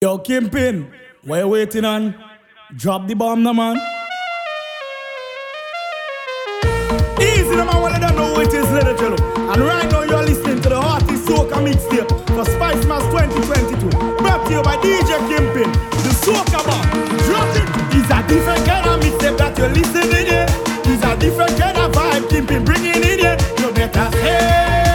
Yo, Kingpin, what you waiting on? Drop the bomb, the man. Easy, the man, when I don't know what it is, little jello. And right now, you're listening to the hottest soca mixtape for Spicemas 2022. Brought to you by DJ Kingpin, the soca bomb. Drop it. It's a different kind of mixtape that you're listening to. It's a different kind of vibe Kingpin bringing in. You better say.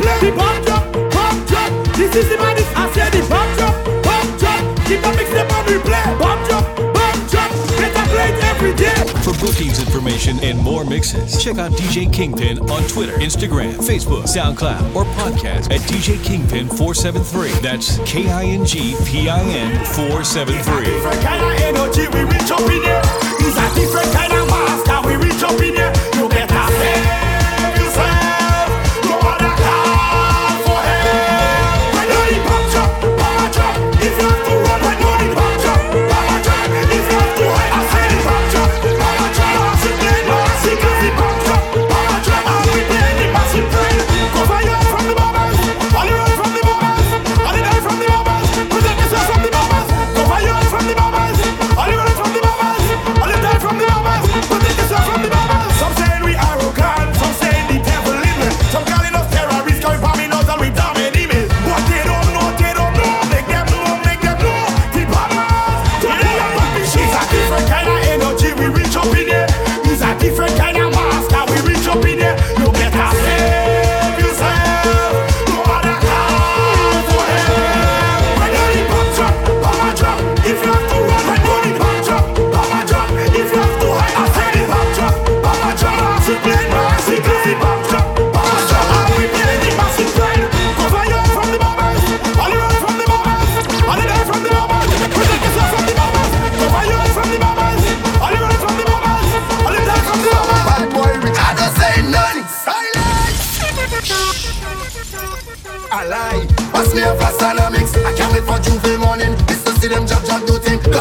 play the drop, drop. This is the. I said the drop, drop. Keep on replay. Drop, drop. Get every day. For bookings information and more mixes, check out DJ Kingpin on Twitter, Instagram, Facebook, SoundCloud, or podcast at DJ Kingpin 473. That's K I N G P I N 473. It's a different kind of energy we reach up in here. It's a different kind of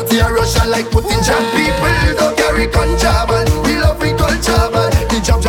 Party a Russia like Putin jam people. Don't carry ganja. We love we culture. The jam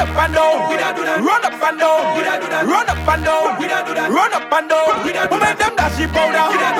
Run up and down, we don't do that. Run up and down, we don't do that. Run up and down, we don't do that. Run up and down, we don't do that. Who made them dashy powder? We don't do that.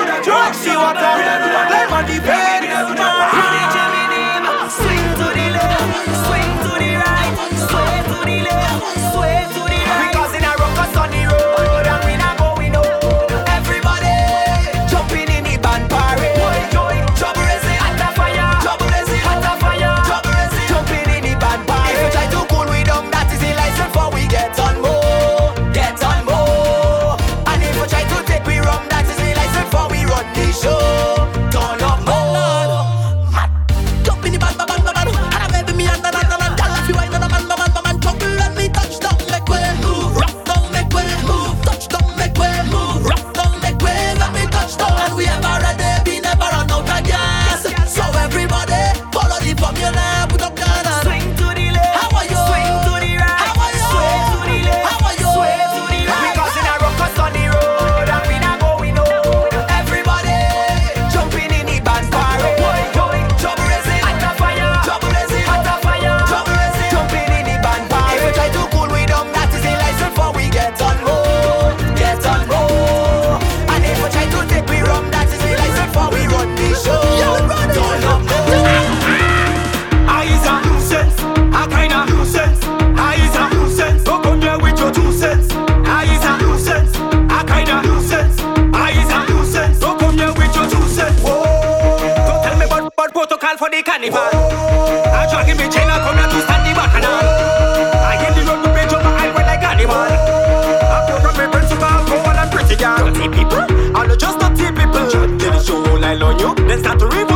carnival. I drag him in chain, I come here to stand the back and. I hit the road to bridge over I when I got him on. I broke from my principal, go on and pretty girl. Dirty people, I'm just dirty people. Till the show all I learn you, then start to rip.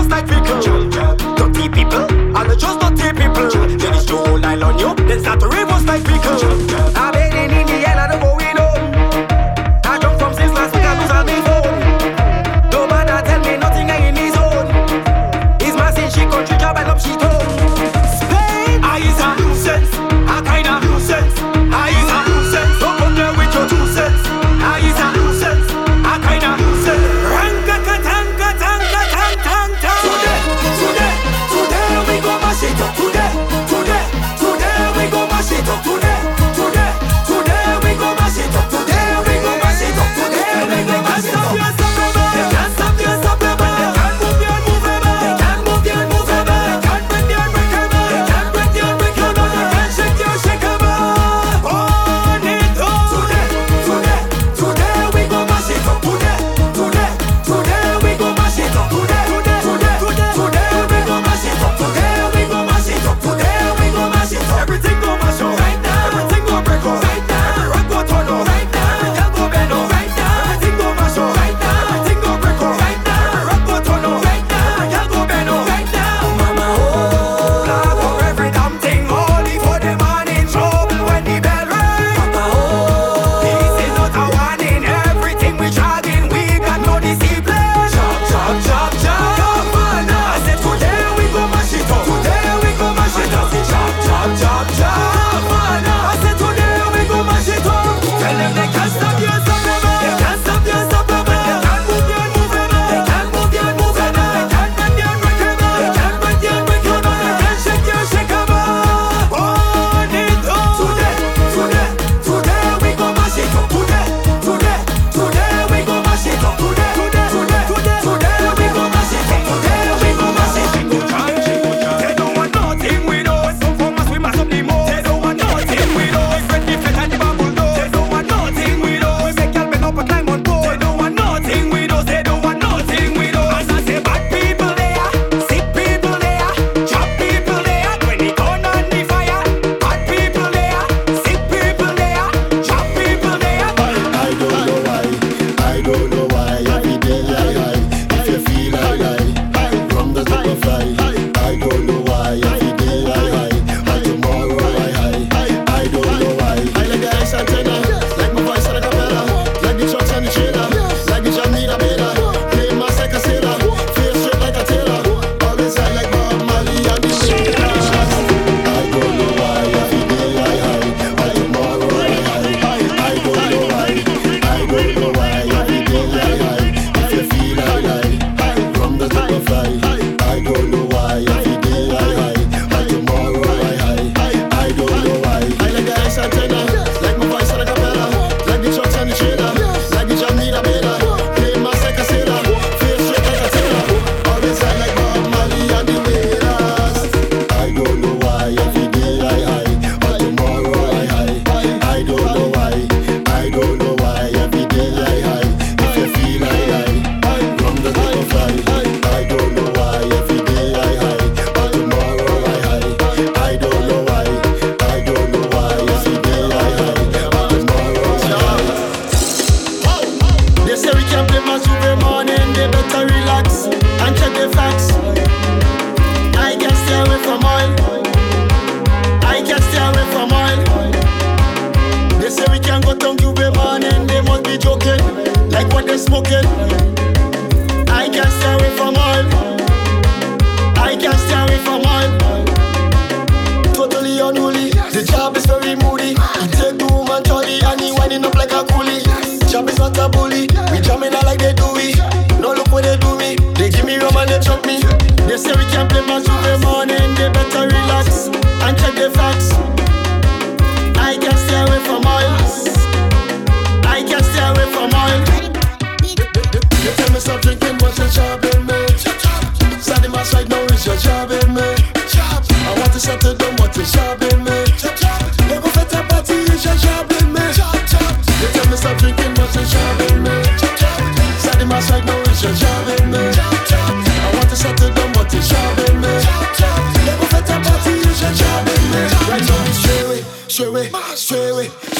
Straight away,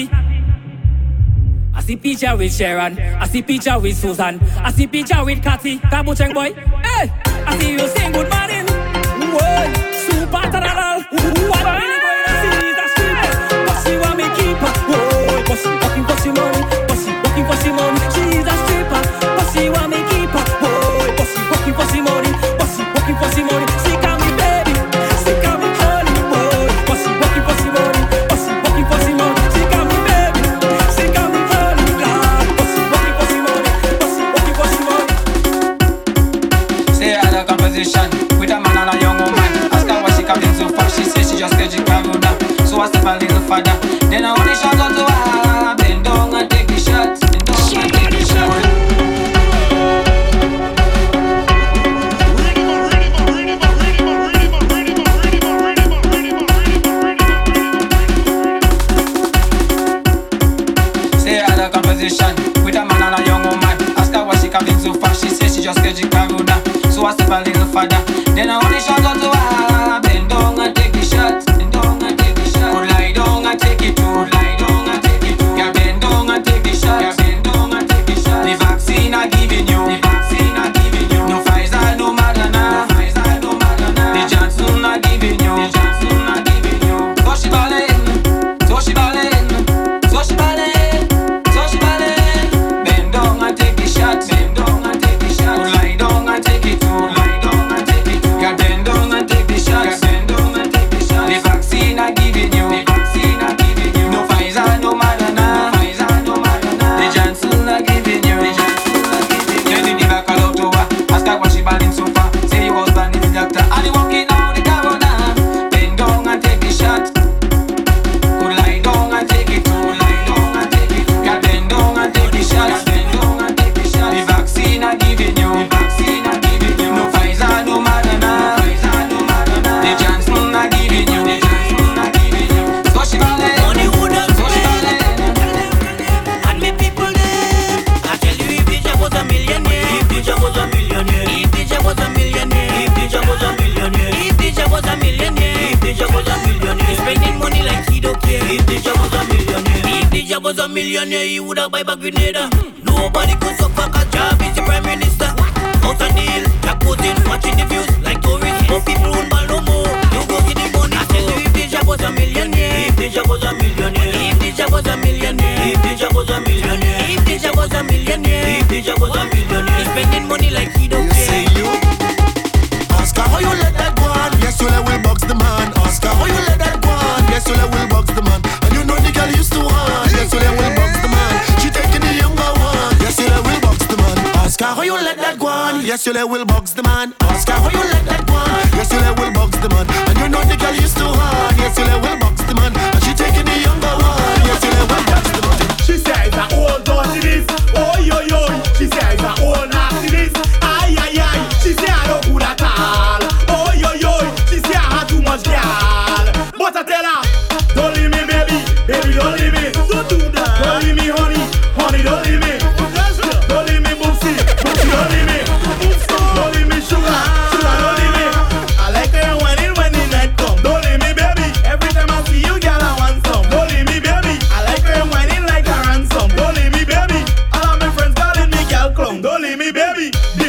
I see picture with Sharon. I see picture with Susan. I see picture with Kathy. check, boy. Hey, I see you saying goodbye.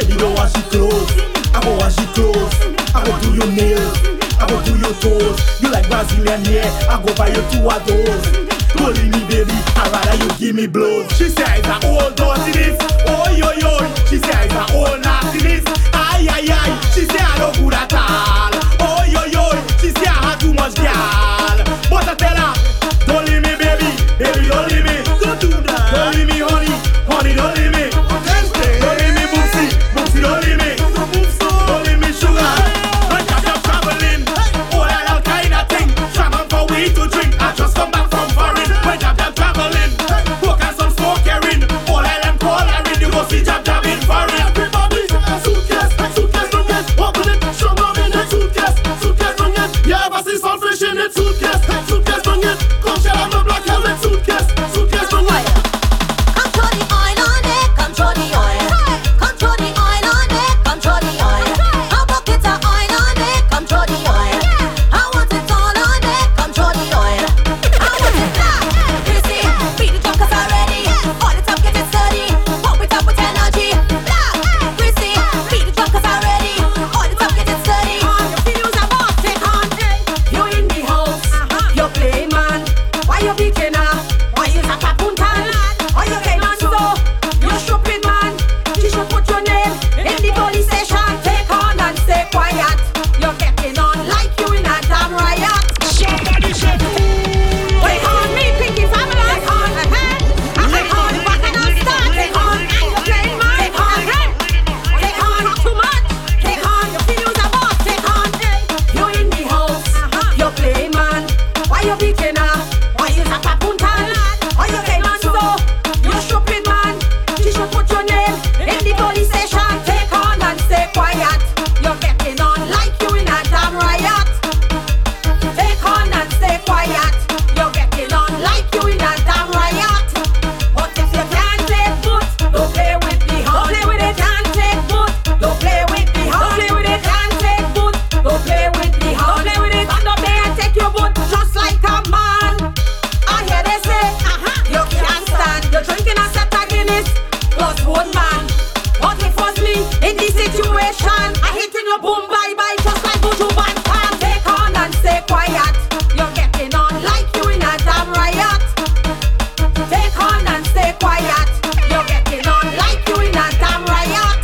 Baby, don't wash your clothes. I go wash your clothes. I go do your nails. I go do your toes. You like Brazilian hair? I go buy you two of those. Pulling me, baby. I rather you give me blows. She says I'm old naughtiness. Oh yo yo. She says I'm old naughtiness. Ay ay ay. She says I no good at all. Oh yo yo. She says I have too much gal. But I tell her. situation. I hit in your boom, bye bye, just like Buju Banton. Take on and stay quiet. You're getting on like you in a damn riot. Take on and stay quiet. You're getting on like you in a damn riot.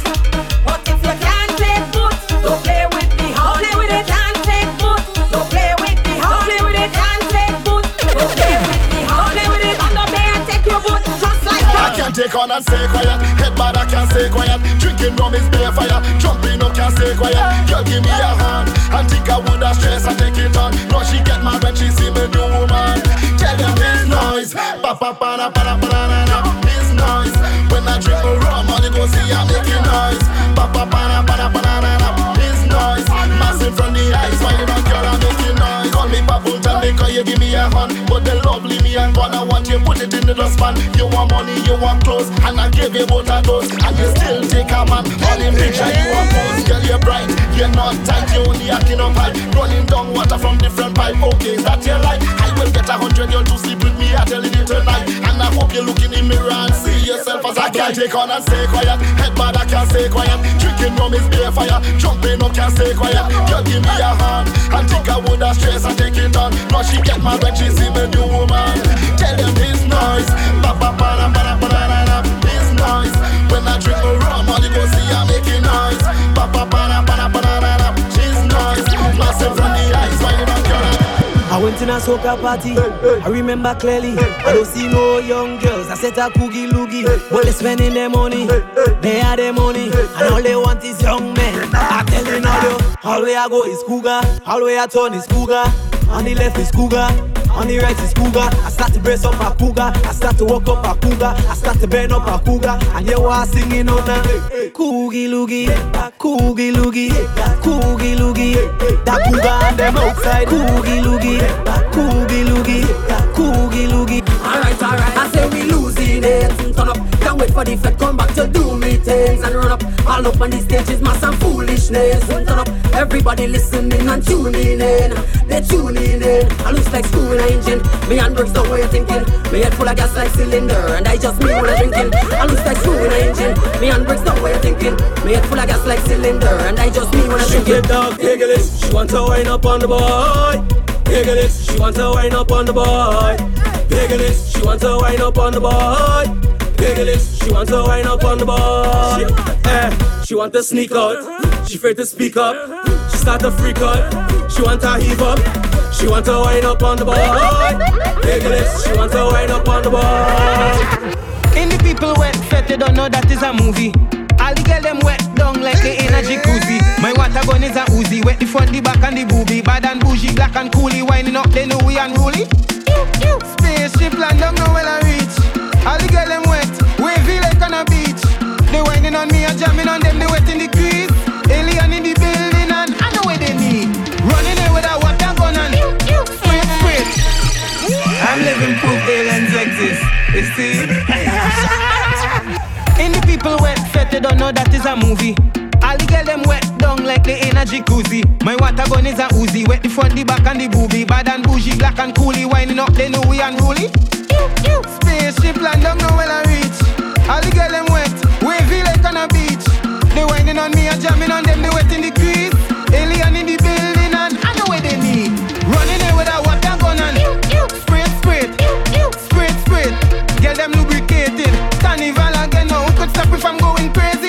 But if you can't take foot, don't play with the house. Play with it and take foot. Don't play with the house. Play with it and take foot. Don't play with the house. Play with it and don't play and take your foot. Just like that. I can't take on and stay quiet. Drinking rum is bare fire. Jumping up, can't stay quiet. Girl, give me a hand. And think I would have stress and take it on. No, she get mad when she see me new woman. Tell them this noise. Pa pa pa na pa na pa na na. This noise. When I drink the rum, all you go see I'm making noise. Pa pa pa na pa na pa Jamaica, you give me a hand. But the lovely me and God, I want you put it in the dustpan. You want money, you want clothes, and I give you both of those. And you still take a man. All in picture, you want pose. Girl, you're bright, you're not tight, you only acting up high. Running down water from different pipe. Okay, that your life? I will get a hundred girl to sleep with me. I tell you tonight, and I hope you look in the mirror and see yourself as I can't take on and stay quiet. Head bad, I can't stay quiet. Drinking rum is beer fire. Jumping up, can't stay quiet. Girl, give me a hand. And think I would have stress and take it on. No, she get mad when she see me new woman. Tell them this noise. Ba ba ba da ba da ba da da da. This noise. When I drink the rum, all you go see I'm making noise. Ba ba ba da ba da ba da da da. She's noise. Massive from the eyes. Why you not girl? I went in a soca party. I remember clearly. I don't see no young girls. I said a coogie loogie. But they spending their money. They have their money. And all they want is young men. I telling all you. All way I go is cougar. All way I turn is cougar. On the left is cougar. On the right is cougar. I start to brace up a cougar. I start to walk up a cougar. I start to bend up a cougar. And you are singing on a coogie loogie, coogie loogie, coogie loogie. That cougar and them outside. Coogie loogie, coogie loogie, coogie loogie. Alright, alright, I say we losing it. Turn up, can't wait for the fed come back to do me things and run up. All up on the stage is mass and foolishness. Turn up, everybody listening and tuning in. They tuning in. I looks like screw in a engine. Me and bricks the way thinking. Me head full of gas like cylinder, and I just me when I drinking. I looks like screw in a engine. Me and bricks the way thinking. Me head full of gas like cylinder, and I just me when I She get dog, giggle it. She want to wind up on the boy. Giggle it. She want to wind up on the boy. Giggle. She want to wind up on the boy. Giggle. She want to wind up on the boy. Eh, she want to sneak out. She afraid to speak up. She start to freak out. She want to heave up. She want to wind up on the boy. Giggle. She want to wind up on the boy. The people wet fete, they don't know that is a movie. All the girl them wet down like they in a jacuzzi. My water gun is a Uzi, wet the front, the back and the booby. Bad and bougie, black and coolie, winding up, they know we unruly. Spaceship land down now well I reach. All the girl them wet, wavy like on a beach. They whining on me and jamming on them, they wet in the crease. Alien in the building and I know where they need. Running there with a water gun and spray, spray. I'm living proof aliens exist. You see? In the people wet fete, they don't know that is a movie. All the girl them wet down like they in a jacuzzi. My water gun is a Uzi, wet the front, the back and the booby. Bad and bougie, black and coolie, winding up, they know we unruly. Spaceship land down now well I reach. All the girl them wet, wavy like on a beach. They whining on me and jamming on them, they wet in the crease. Alien in the building and I know where they need. Running there with a water gun and spray, spray, spray, spray. Get them lubricated. Carnival again now, who could stop if I'm going crazy?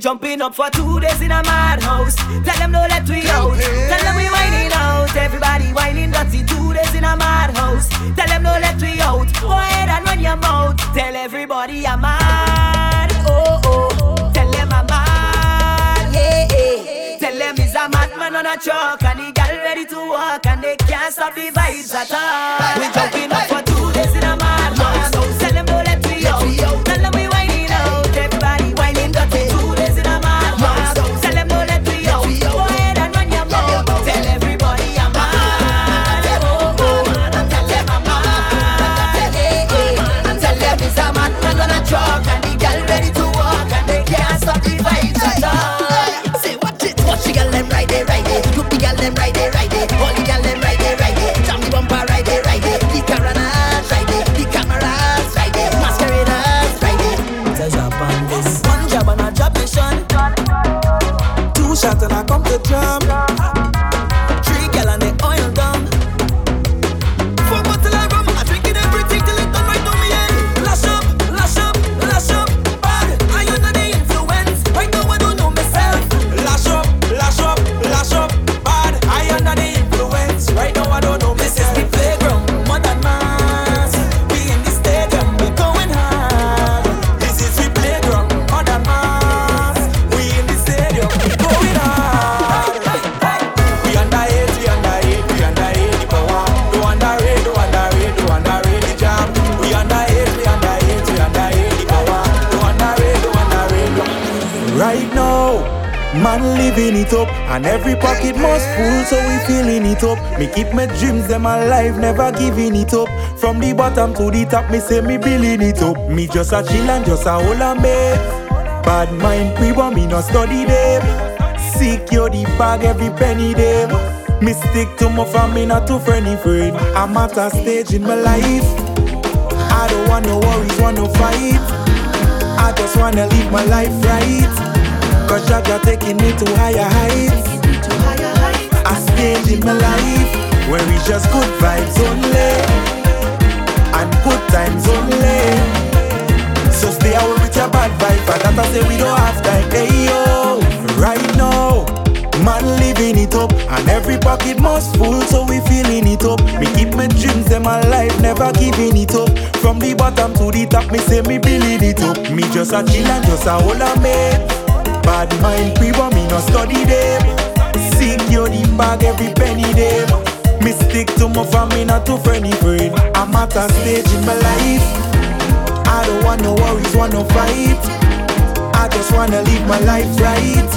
Jumping up for two days in a madhouse. Tell them no let we out. Tell them we whining out. Everybody whining dirty. Two days in a madhouse. Tell them no let we out. Go ahead and run your mouth. Tell everybody I'm mad. Oh oh. Tell them I'm mad. Yeah yeah. Tell them he's a madman on a truck and the gal ready to walk and they can't stop the vibes at all. We jumping up for two days in a madhouse. Them alive, never giving it up. From the bottom to the top, me say me building it up. Me just a chill and just a hold on me. Bad mind, we want me no study them. Secure the bag every penny them. Me stick to my family, not to friendly friend. I'm at a stage in my life. I don't want no worries, want no fight. I just wanna live my life right. Cause Jaja taking me to higher heights. A stage in my life where it's just good vibes only. And good times only. So stay away with your bad vibe. And that I say we don't have time. Hey yo, right now, man living it up, and every pocket must full, so we feeling it up. Me keep my dreams them alive, never giving it up. From the bottom to the top, me say me building it up. Me just a chill and just a hold on me. Bad mind people, me no study them. Secure the bag every penny them. Me stick to my family, not to friendly friend. I'm at a stage in my life. I don't want no worries, want no fight. I just wanna live my life right.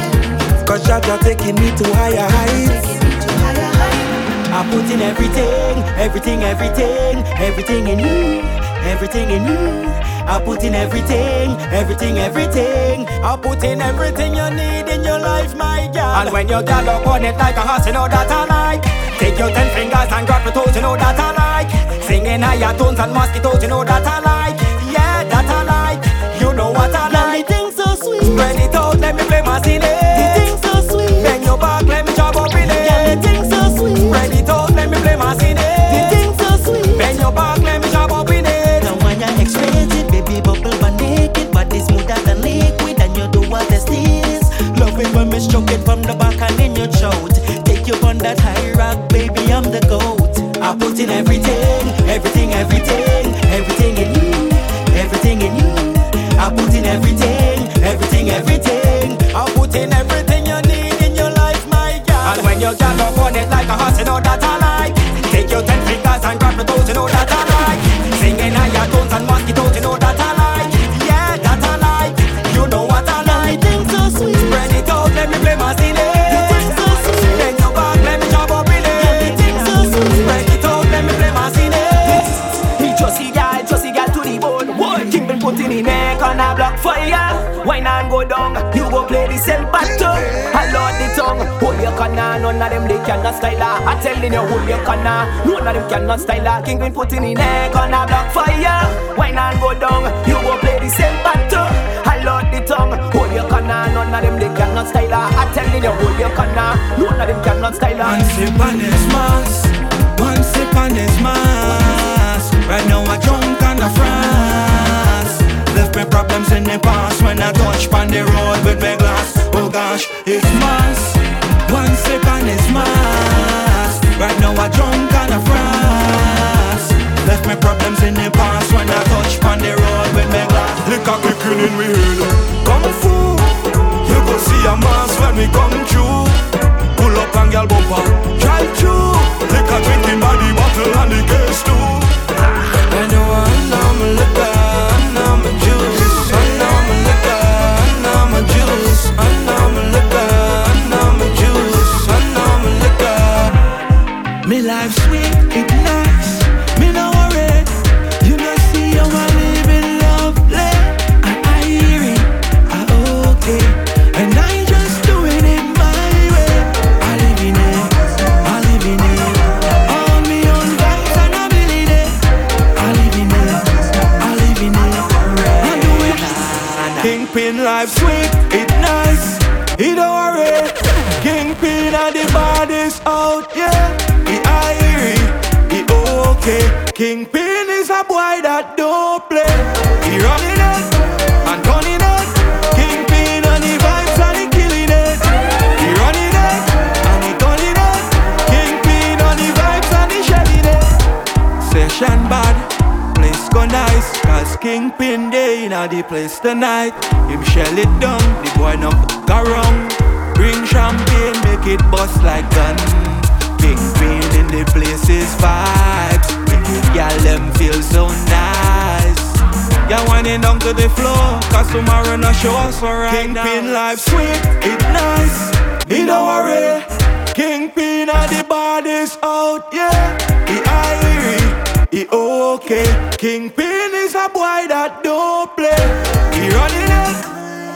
Cause Jaja taking me to higher heights. I put in everything, everything, everything, everything in you, everything in you. I put in everything, everything, everything. I put in everything you need in your life, my girl. And when your girl up on it like a horse, you know that I like. Take your ten fingers and grab your toes, you know that I like. Singing higher tones and mosquitoes, you know that I like. Yeah, that I like. You know what I like. The thing so sweet. Spread it out, let me play my. Me stroke it from the back and in your throat Take you on that high rock, baby I'm the goat I put in everything, everything, everything Everything in you, everything in you I put in everything, everything, everything I put in everything you need in your life, my girl. And when your girl up on it like a horse, you know that I like. Take your ten fingers and grab the toes, you know that I them they cannot style her. I telling you, hold your corner, none of them cannot style her. King been put in neck on a block fire. Wine and go down, you go play the same pattern. I love the tongue, hold your corner, none of them they cannot style her. I telling you, hold your corner, none of them cannot style her. One sip on his mask, one sip on his mask. Right now I drunk on the France. Left my problems in the past when I touch on the road with my glass. Oh gosh, it's mask. One sip on his mask. Right now I drunk on the France. Left my problems in the past when I touch on the road with my glass. Liquor kicking in we head Kung Fu You go see a mass when we come through Pull up and girl bumper Drive through Liquor drinking by the bottle and the case too tonight. Him shell it down, the boy no fuck around. Bring champagne, make it bust like gun. Big green in the place is vibes. Y'all them feel so nice. Y'all down to the floor, cause tomorrow no show, so right Kingpin now. Kingpin life sweet, it nice, He don't worry. Kingpin at the body's out, yeah. He irie, he okay. Kingpin is a boy that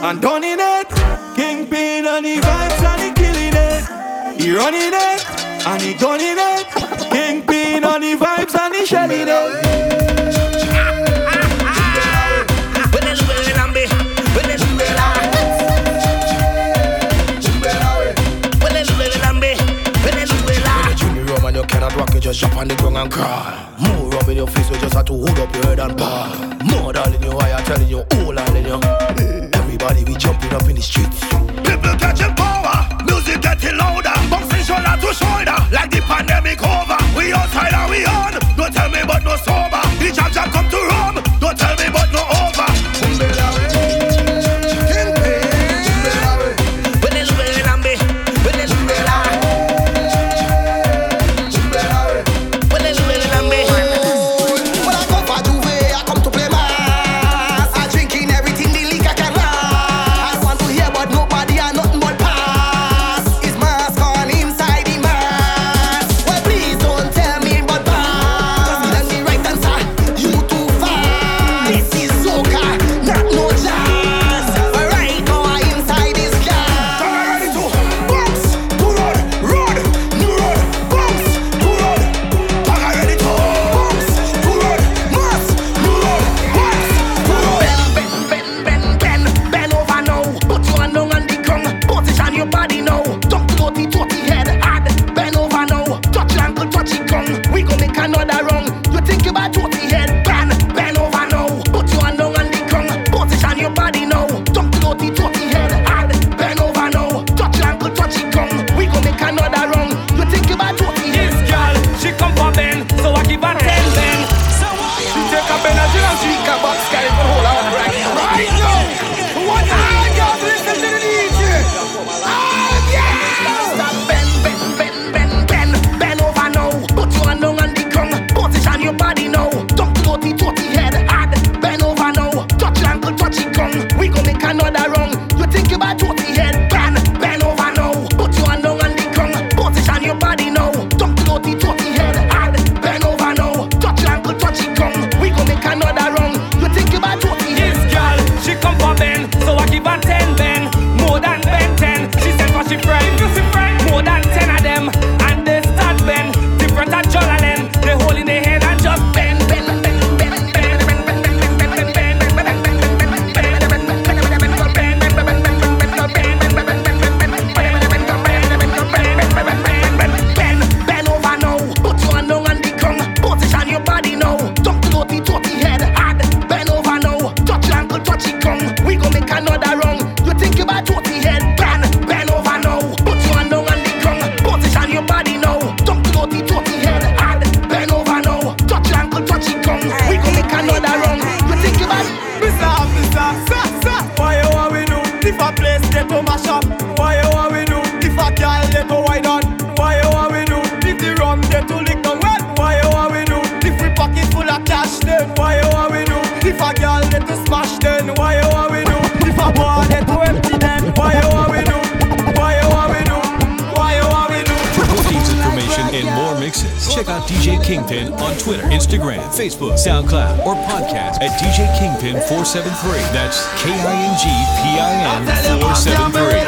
and turning it. Kingpin and the vibes and he killing it. He running it and he gunning it. Kingpin and the vibes and he shelling it. cannot rock it, just jump on the ground and crawl. More rum in your face, you just have to hold up your head and ball. More than in your eye, I'm telling you, all in you. Everybody we jumping up in the streets. People catching power, music getting louder, bouncing shoulder to shoulder, like the pandemic over. We outside and we on, don't tell me but no sober. The jab jab come Kingpin on Twitter, Instagram, Facebook, SoundCloud, or podcast at DJ Kingpin 473. That's K I N G P I N 473.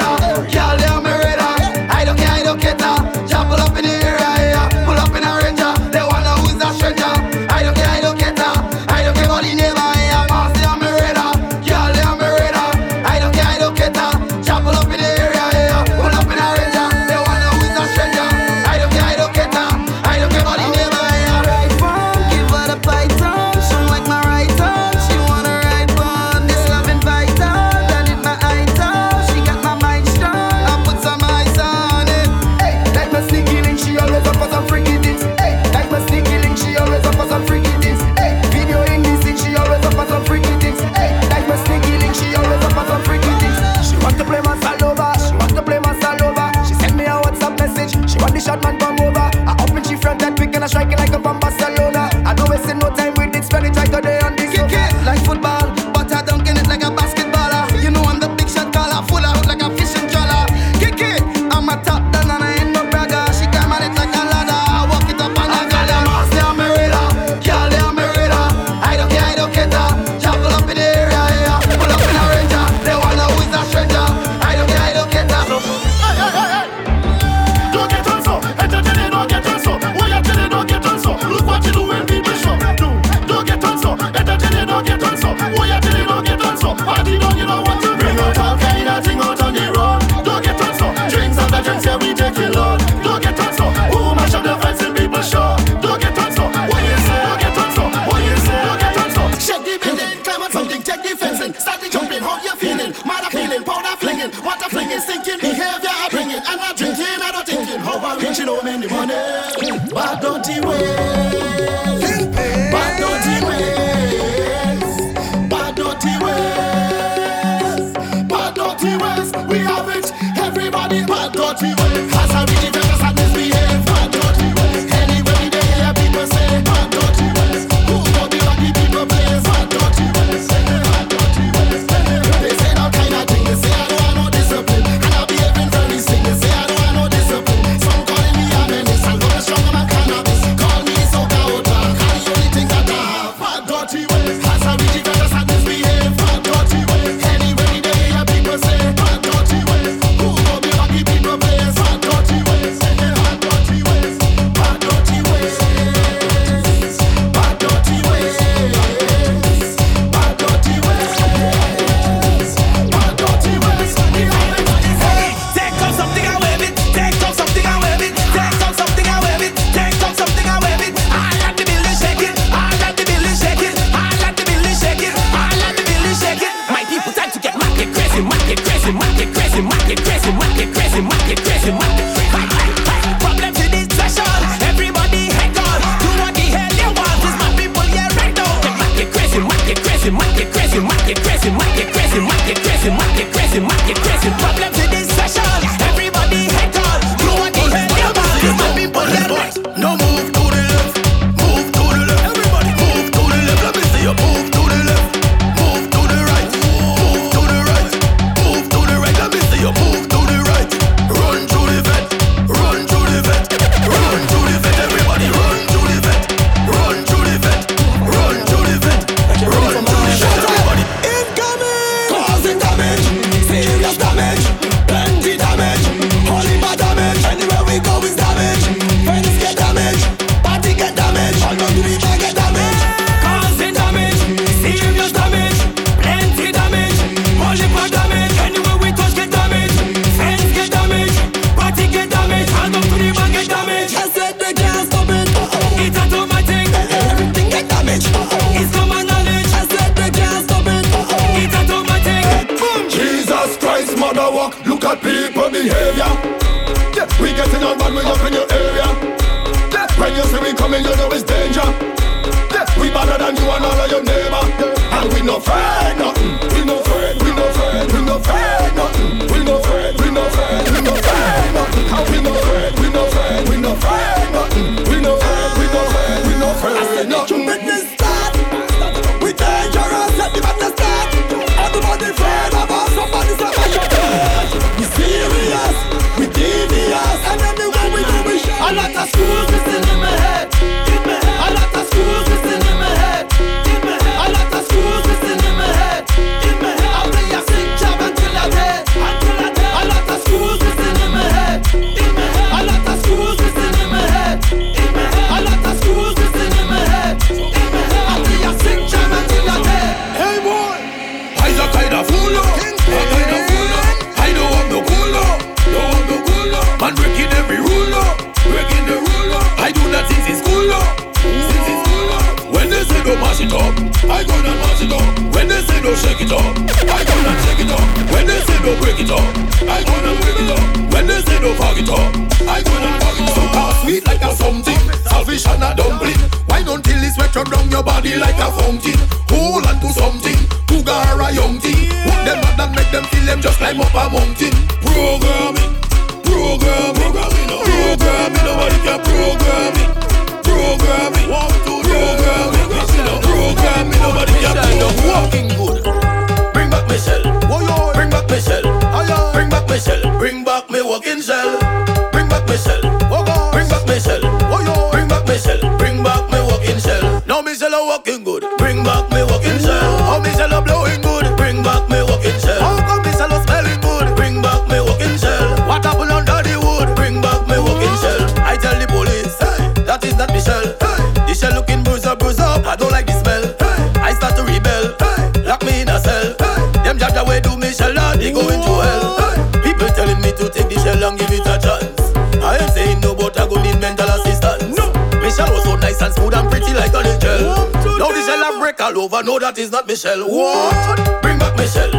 over. No, that is not Michelle. What? Bring back Michelle.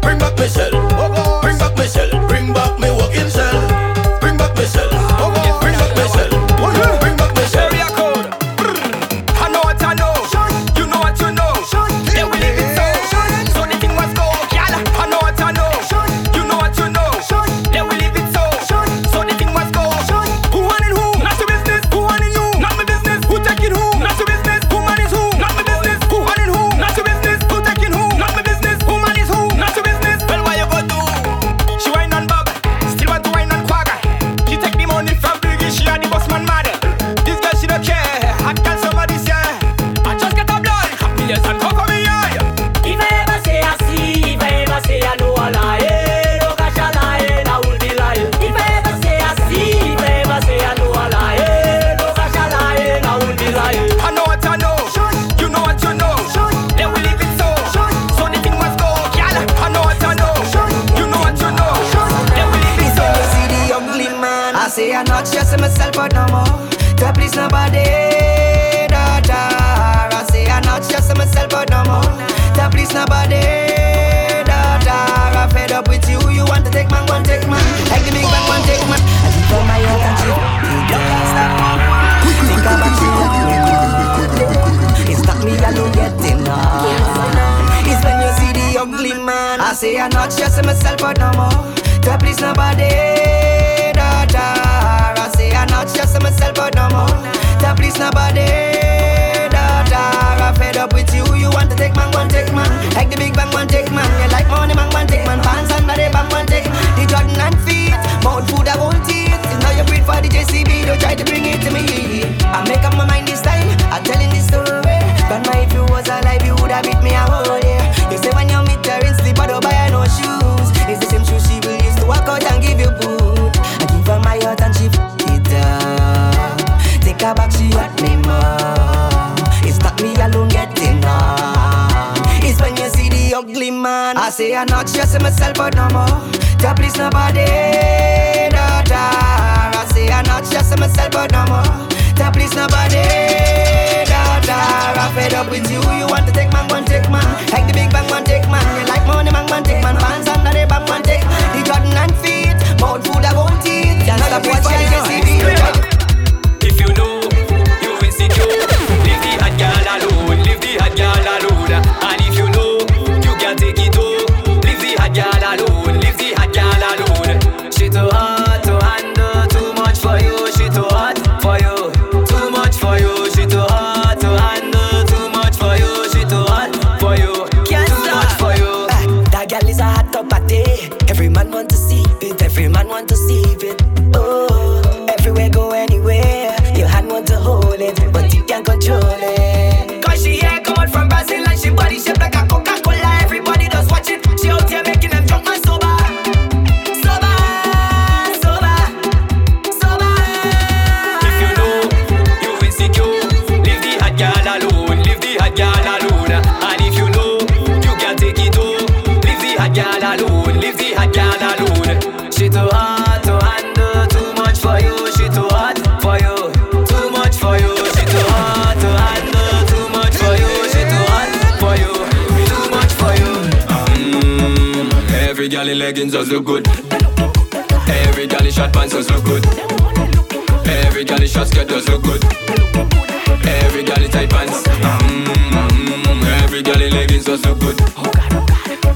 Bring back Michelle. Oh, Bring back Michelle. Bring back me. jeans does look good. Every girl in short pants does look good. Every girl in short skirt does look good. Every girl in tight pants. Mm-hmm. Every girl in leggings does look good.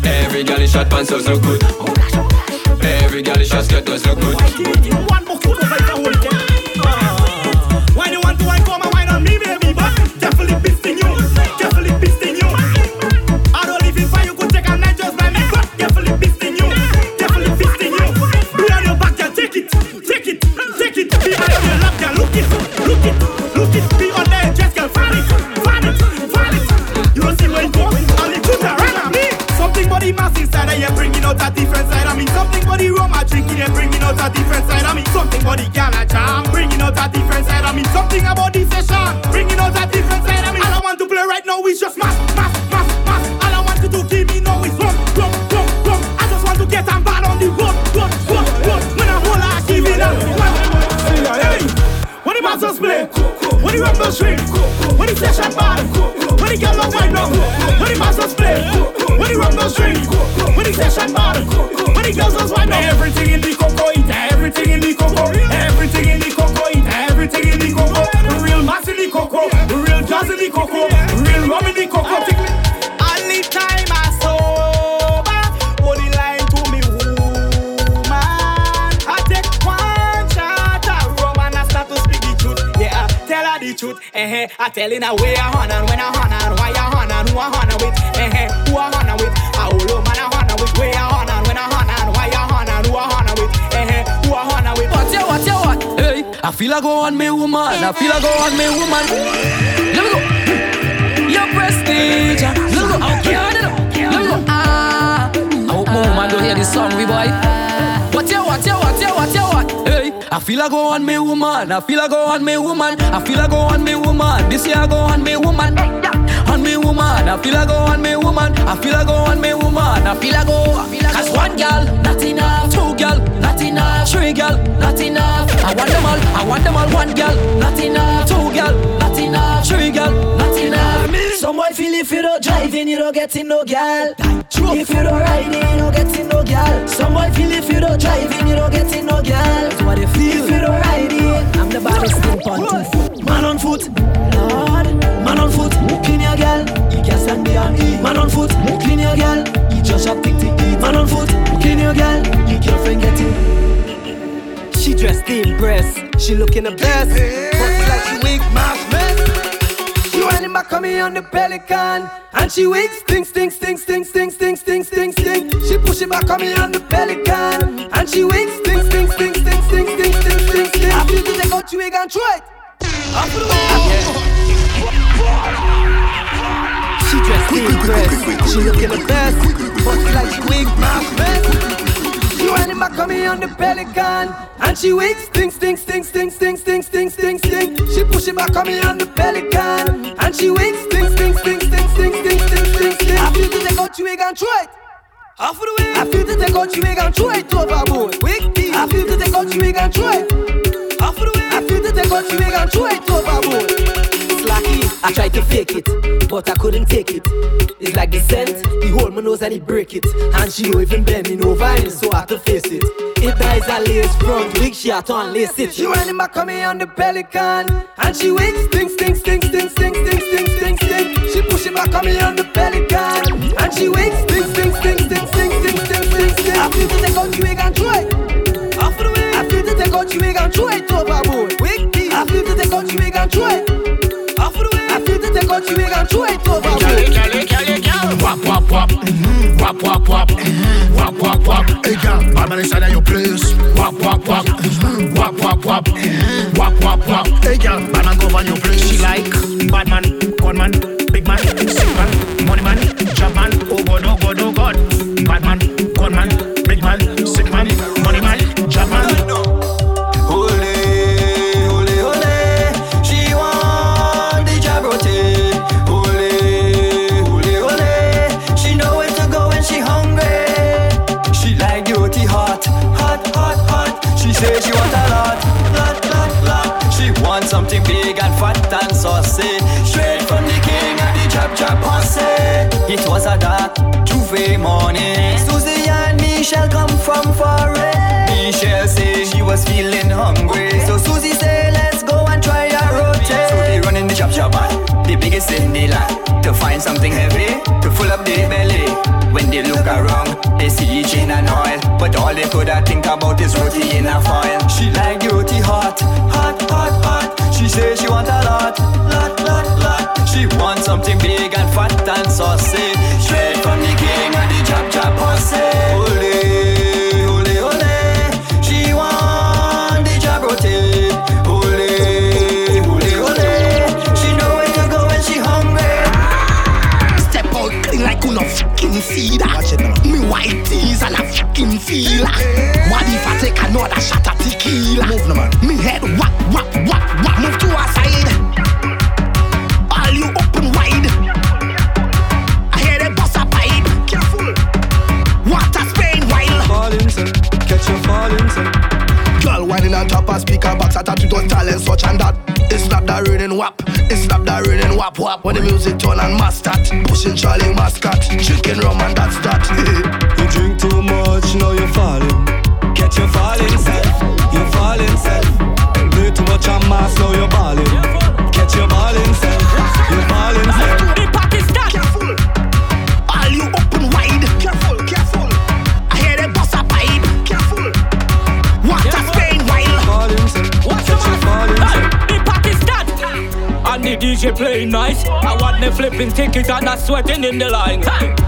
Every girl in short pants does look good. Every girl in Eh, eh. I tell her where I on and when I on and why I on and who I on with. Eh, eh. Who I on with? I hold man I on with. Where I on and when I on and why I on and who I on with. Eh, eh. Who I on with? What you, what you, what? Hey, I feel I go on me woman. I feel I go on me woman. Let me go. Your prestige. Let me go. Okay, let me go. Ah. I hope my woman don't hear this song, we boy. What you, what you, what you, what you, what? I feel I go on me woman. I feel I go on me woman. I feel I go on me woman. This year I go on me woman. On me woman. I feel I go on me woman. I feel I go on me woman. I feel I go. Cause one girl, not enough. Girl, not enough. Three girl, not enough. I want them all. I want them all. One girl, not enough. Two girl, not enough. Three girl, not enough. Some boy feel if you don't driving, you don't getting no gal. If you don't riding, you don't getting no gal. Some boy feel if you don't driving, you don't getting no gal. That's what they feel. If you don't riding, I'm the baddest thing on foot. Man on foot, Lord. Man on foot, clean your gal. You can stand and eat. Man on foot, clean your gal. You just have thing to eat. Man on foot, clean your gal. Your girlfriend getting. She dressed to impress. She looking the best. But like she wig mash mess. She whining back on me on the pelican And she wakes, sting, sting, sting, sting, sting, sting, sting, sting, sting She push it back on me on the pelican And she wakes, sting, sting, sting, sting, sting, sting, sting, sting, sting I feel to take out your wig and throw it for the She dressed to impress She looking the best But like she wig mash mess she whining back on me on the pelican And she wakes, sting, sting, sting, sting, sting, sting, sting, sting, sting She push it back on me on the pelican And she wakes, sting, sting, sting, sting, sting, sting, sting, sting, sting I feel to take out your wig and throw it Off of the way I feel to take out your wig and throw it overboard Wig I feel to take out your wig and throw it Off of the way I feel to take out your wig and throw it overboard I tried to fake it, but I couldn't take it. It's like the scent, he hold my nose and he break it. And she don't even bend me over, and so I had to face it. It dies a lace front, wig she had to unlace it. She running back on me on the pelican, and she wakes, sting, sting, sting, sting, sting, sting, sting, sting, sting. She push it back on me on the pelican, and she wakes, sting, sting, sting, sting, sting, sting, sting, sting, sting. I feel to take out your wig and throw it. Off the way. I feel to take out your wig and throw it overboard. Wig, I feel to take out your wig and throw Mwen konti gonna Wap, wap, wap. Wap, wap, wap. Wap, wap, wap. Eh, e gyal, barman your place. Wap, wap, wap. Wap, wap, wap. Wap, wap, wap go on your place. She like. It was a dark J'ouvert morning. Susie and Michelle come from forest. Michelle say she was feeling hungry. So Susie say, let's go and try a roti. So they run in the chop chop man, the biggest in the land. To find something heavy, to fill up their belly. When they look around, they see gin and oil. But all they could think about is roti in a foil. She like roti hot, hot, hot, hot. She say she want a lot, lot, lot, lot. She want something big and fat and saucy. Straight from the king and the chop chop posse. Ole, ole, ole. She want the jabrote. Ole, ole, ole. She know where to go when she hungry. Step out clean like you no fucking see that. Me white tees and a fucking feeler. What if I take another shot of tequila? Move no man. Me was such and that. It's not the raining wap, it's not the raining wap wap. When the music turn and master, pushing Charlie mascot, drinking rum and that's that. You drink too much, now you're falling. Catch your falling self, you're falling self. Play too much on mass, now you're balling. DJ playing nice. I want me flipping tickets and I sweating in the line.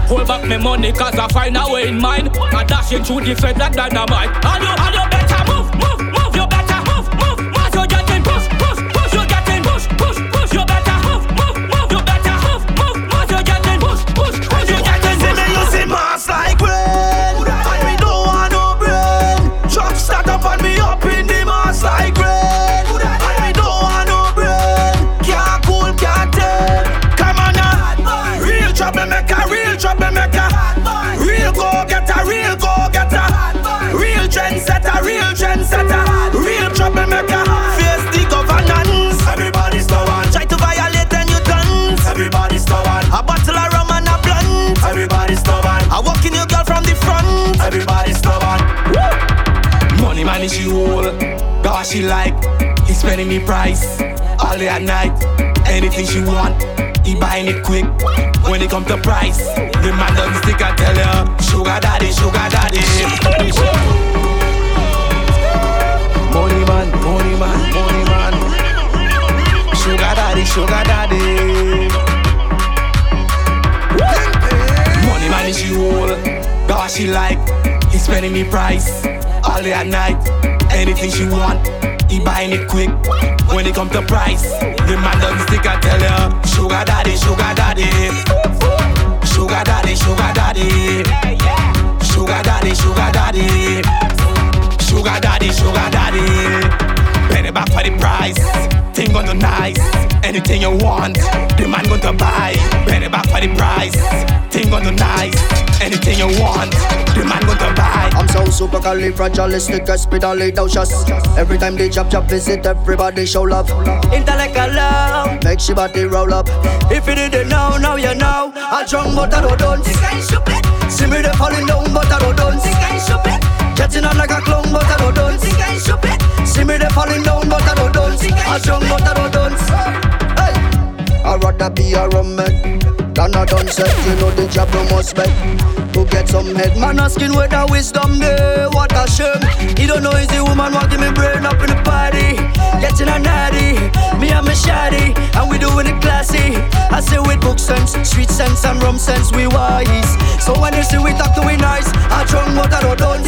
Hold back my money cause I find a way in mine. I dash it through the fence like dynamite. And you, and you God she like. He spending me price all day at night. Anything she want, he buying it quick. When it come to price, the man doesn't stick. I tell her, sugar daddy, sugar daddy. Money man, money man, money man. Sugar daddy, sugar daddy. Money man is she whole. God she like. He spending me price all day at night. Anything she want, he buying it quick. When it come to price, the man doesn't stick. I tell her, sugar daddy, sugar daddy. Sugar daddy, sugar daddy. Sugar daddy, sugar daddy. Sugar daddy, sugar daddy. Penny back for the price. Thing gonna nice. Anything you want, the man gonna buy. Penny back for the price. Thing gonna nice. Anything you want, the man gonna buy. I'm so super califragilistic, expedalidocious. Every time they chop chop visit, everybody show love. Intellect love. Make she body roll up. If you didn't know, now you know. I drunk but I don't dance. See me they falling down but I don't dance. Getting on like a clown but I don't dance. See me they falling down but I don't dance. I drunk but I don't dance. Hey. I'd rather be a rummet than a done set. You know the job you must make to get some head. Man asking where the wisdom there, what a shame. He don't know is the woman give me brain up in the party. Getting a natty, me and my shawty, and we doing it classy. I say with book sense, street sense and rum sense, we wise. So when you see we talk to we nice, I drunk but I don't dance.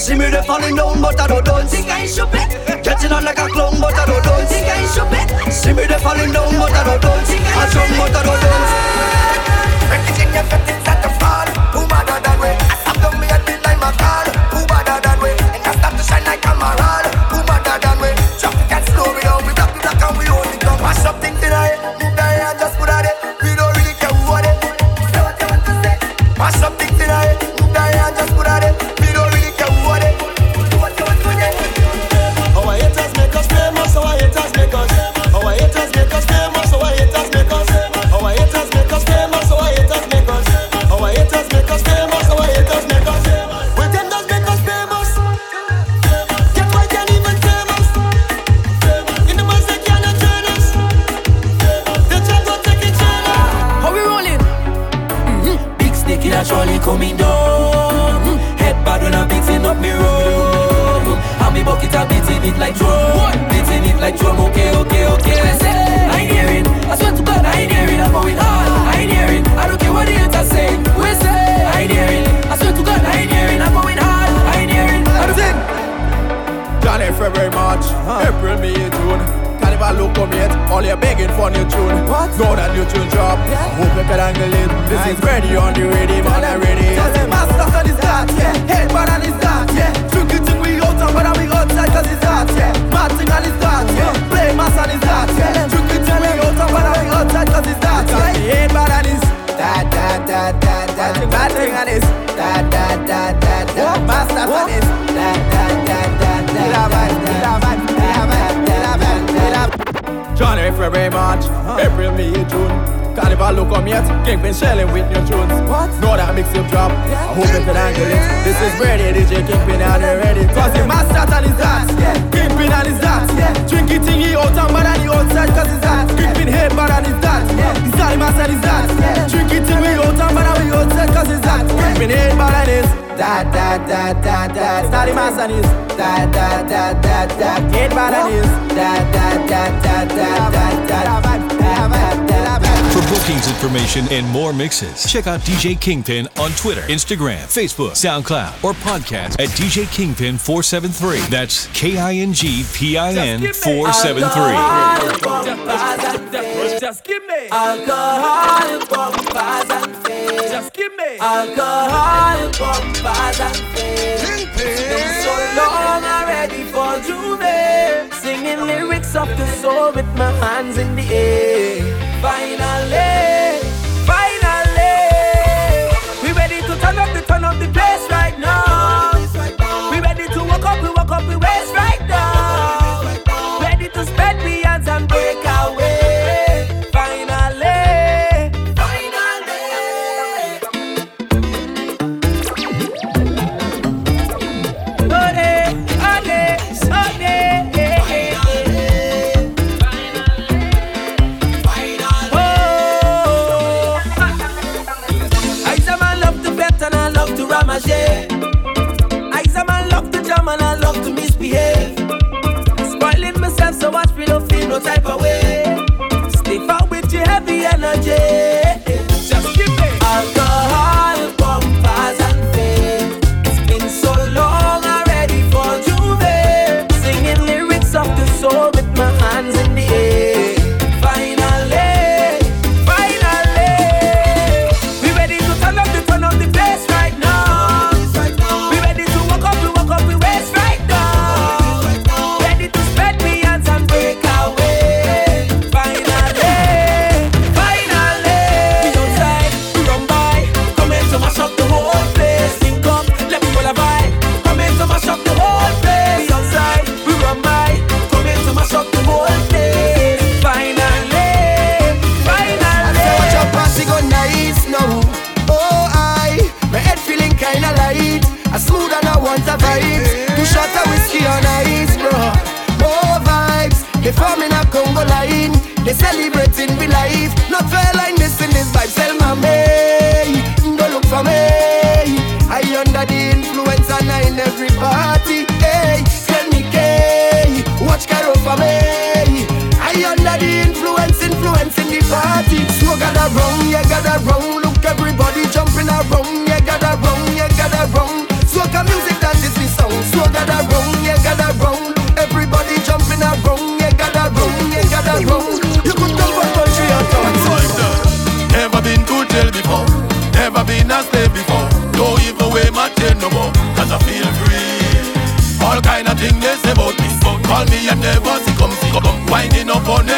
See me they falling down but I don't dance. Getting on like a clown but I don't dance. See me they falling down but I don't dance. I drunk but I don't dance. hoping for that girl. This is ready, DJ Kingpin and they ready. Cause it's master and his that, yeah. Kingpin and his that, yeah. Drinky thing old out but bad and he outside cause it's that. Kingpin here but and his that, yeah. His that, master is that, yeah. Drinky thing old out but bad and we outside cause it's that. Kingpin here but and his that, that, that, that, that. Starry master is that, that, that, that, that. Kid bad and his that, that, that, that, that, that information, and more mixes. Check out DJ Kingpin on Twitter, Instagram, Facebook, SoundCloud, or podcast at DJ Kingpin 473. That's K I N G P I N 473. Just give me alcohol, and. Just give me alcohol, and. Been so long already for singing lyrics of the soul with my hands in the air. Finally. no type of way. around, yeah, gather round. Look, everybody jumping around, yeah, gather round, yeah, gather round. Soca music, that is the sound. So gather round, yeah, gather round. Everybody jumping around, yeah, gather round, yeah, gather round. You could come from country and town. Like. Never been to jail before. Never been a slave before. Don't even wear my chain no more. Cause I feel free. All kind of things they say about me. Call me and never see come see. Come winding up on it.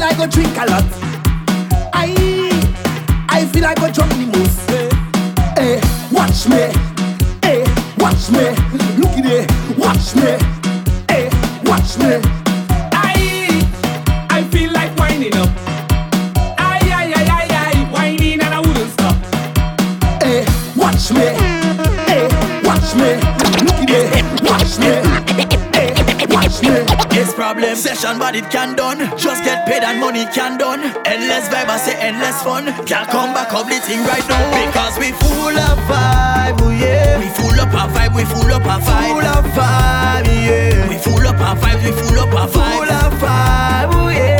Feel I drink a lot. I, I feel like I drunk the most. Hey, eh, eh, watch me. Hey, watch me. Look at it. Watch me. Hey, watch me. Problem. Session, but it can done. Just get paid and money can done. Endless vibe, I say endless fun. Can't come back up the thing right now. Because we full of vibe, oh yeah. We full up our vibe, we full up our vibe. Full of vibe, yeah. We full up our vibe, we full up our vibe. Full of vibe, oh yeah.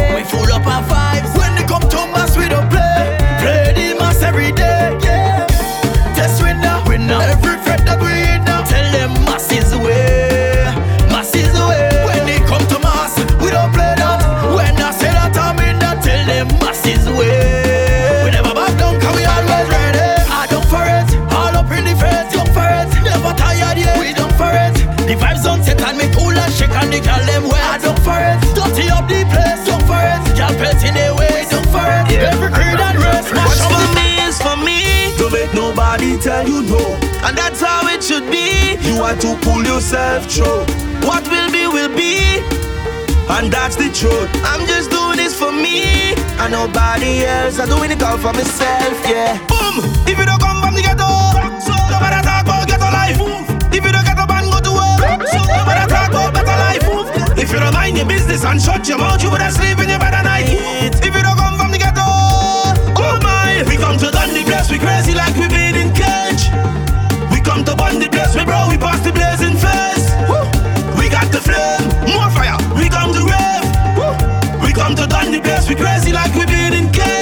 Up the place, don't for it. Y'all pelt in the way, don't for it. Every creed and race, What's for me is for me. Don't make nobody tell you no. And that's how it should be. You want to pull yourself through. What will be, will be. And that's the truth. I'm just doing this for me. And nobody else. I'm doing it all for myself, yeah. Boom! If you don't come from the ghetto, so no matter talk about ghetto life. If you don't get up and go to work, so no your business and shut your mouth, you would have sleep in your bed at night. If you don't come from the ghetto, oh my, we come to the place, we crazy like we been in cage. We come to burn the place, we bro, we pass the blazing face. We got the flame, more fire. We come to rave. We come to the place, we crazy like we been in cage.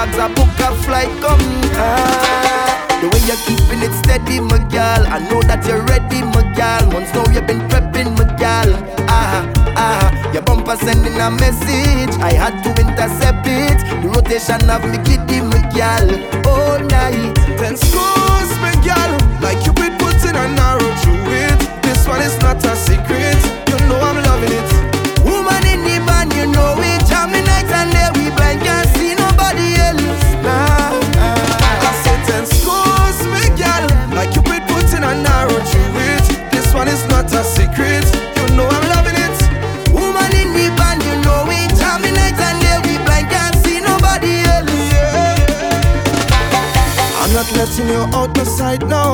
Bags, I book a flight, come. Ah. The way you're keeping it steady, my girl. I know that you're ready, my girl. Months now you've been prepping, my girl. Ah, ah. Your bumper sending a message. I had to intercept it. The rotation of me giddy, my girl. All night. Then scores me, girl. Like you been putting a arrow through it. This one is not a secret. You know I'm loving it. Woman in the band, you know we jamming a secret. You know I'm loving it. Woman in band, you know it. And day, we blind can't see nobody else. I'm not letting you out my sight now,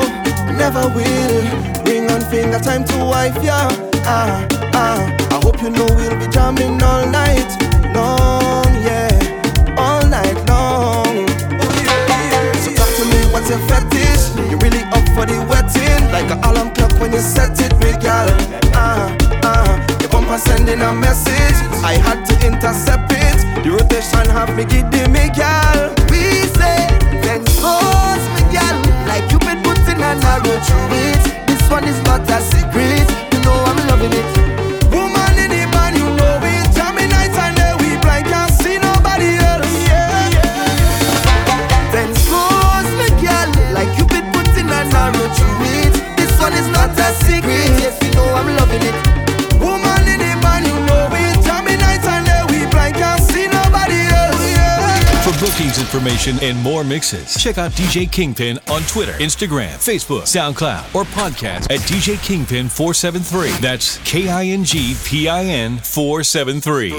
never will. Ring on finger time to wife, yeah. Ah, ah. I hope you know we'll be jamming all night long, yeah. All night long. So talk to me, what's your fetish? You really up for the wetting? Like a alarm when you set it, me girl. Uh, uh, your bumper sending a message. I had to intercept it. The rotation have me giddy, me girl. We say, then goes me girl. Like you been putting an arrow through it. This one is not a secret. You know I'm loving it. Bookings information and more mixes, check out DJ Kingpin on Twitter, Instagram, Facebook, SoundCloud, or podcast at DJ Kingpin 473. That's K I N G P I N 473.